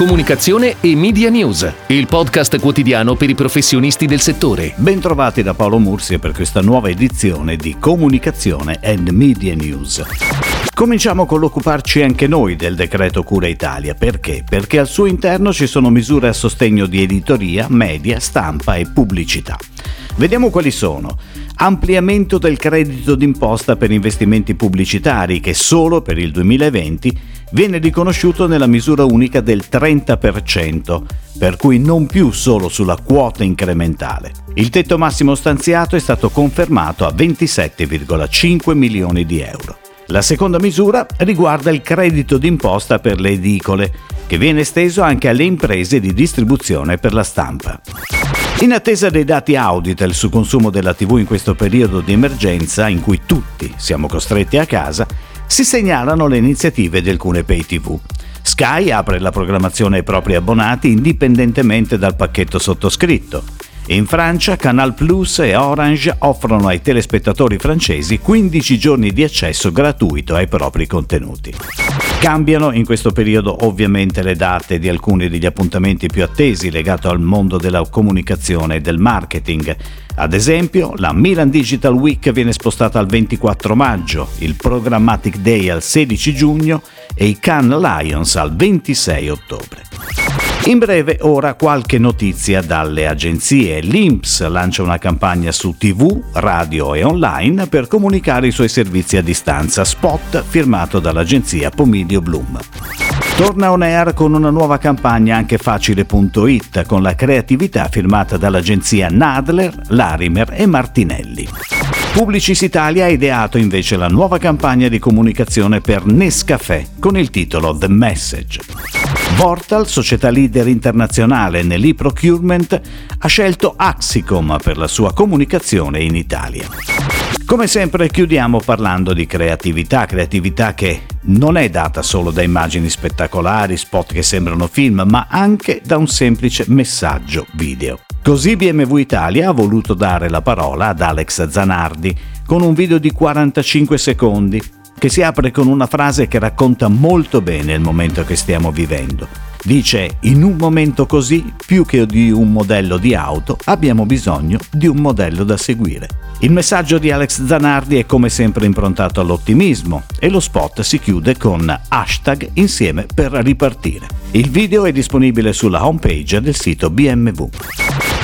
Comunicazione e Media News, il podcast quotidiano per i professionisti del settore. Bentrovati da Paolo Mursia per questa nuova edizione di Comunicazione and Media News. Cominciamo con l'occuparci anche noi del decreto Cura Italia. Perché? Perché al suo interno ci sono misure a sostegno di editoria, media, stampa e pubblicità. Vediamo quali sono. Ampliamento del credito d'imposta per investimenti pubblicitari che solo per il 2020 viene riconosciuto nella misura unica del 30%, per cui non più solo sulla quota incrementale. Il tetto massimo stanziato è stato confermato a 27,5 milioni di euro. La seconda misura riguarda il credito d'imposta per le edicole, che viene esteso anche alle imprese di distribuzione per la stampa. In attesa dei dati Auditel sul consumo della TV in questo periodo di emergenza in cui tutti siamo costretti a casa, si segnalano le iniziative di alcune pay TV. Sky apre la programmazione ai propri abbonati indipendentemente dal pacchetto sottoscritto. In Francia Canal Plus e Orange offrono ai telespettatori francesi 15 giorni di accesso gratuito ai propri contenuti. Cambiano in questo periodo ovviamente le date di alcuni degli appuntamenti più attesi legati al mondo della comunicazione e del marketing. Ad esempio, la Milan Digital Week viene spostata al 24 maggio, il Programmatic Day al 16 giugno e i Cannes Lions al 26 ottobre. In breve, ora qualche notizia dalle agenzie. L'INPS lancia una campagna su TV, radio e online per comunicare i suoi servizi a distanza. Spot firmato dall'agenzia Pomidio Bloom. Torna on air con una nuova campagna anche facile.it con la creatività firmata dall'agenzia Nadler, Larimer e Martinelli. Publicis Italia ha ideato invece la nuova campagna di comunicazione per Nescafè con il titolo The Message. Vortal, società leader internazionale nell'e-procurement, ha scelto Axicom per la sua comunicazione in Italia. Come sempre chiudiamo parlando di creatività, creatività che non è data solo da immagini spettacolari, spot che sembrano film, ma anche da un semplice messaggio video. Così BMW Italia ha voluto dare la parola ad Alex Zanardi con un video di 45 secondi che si apre con una frase che racconta molto bene il momento che stiamo vivendo. Dice, in un momento così, più che di un modello di auto, abbiamo bisogno di un modello da seguire. Il messaggio di Alex Zanardi è come sempre improntato all'ottimismo e lo spot si chiude con hashtag insieme per ripartire. Il video è disponibile sulla homepage del sito BMW.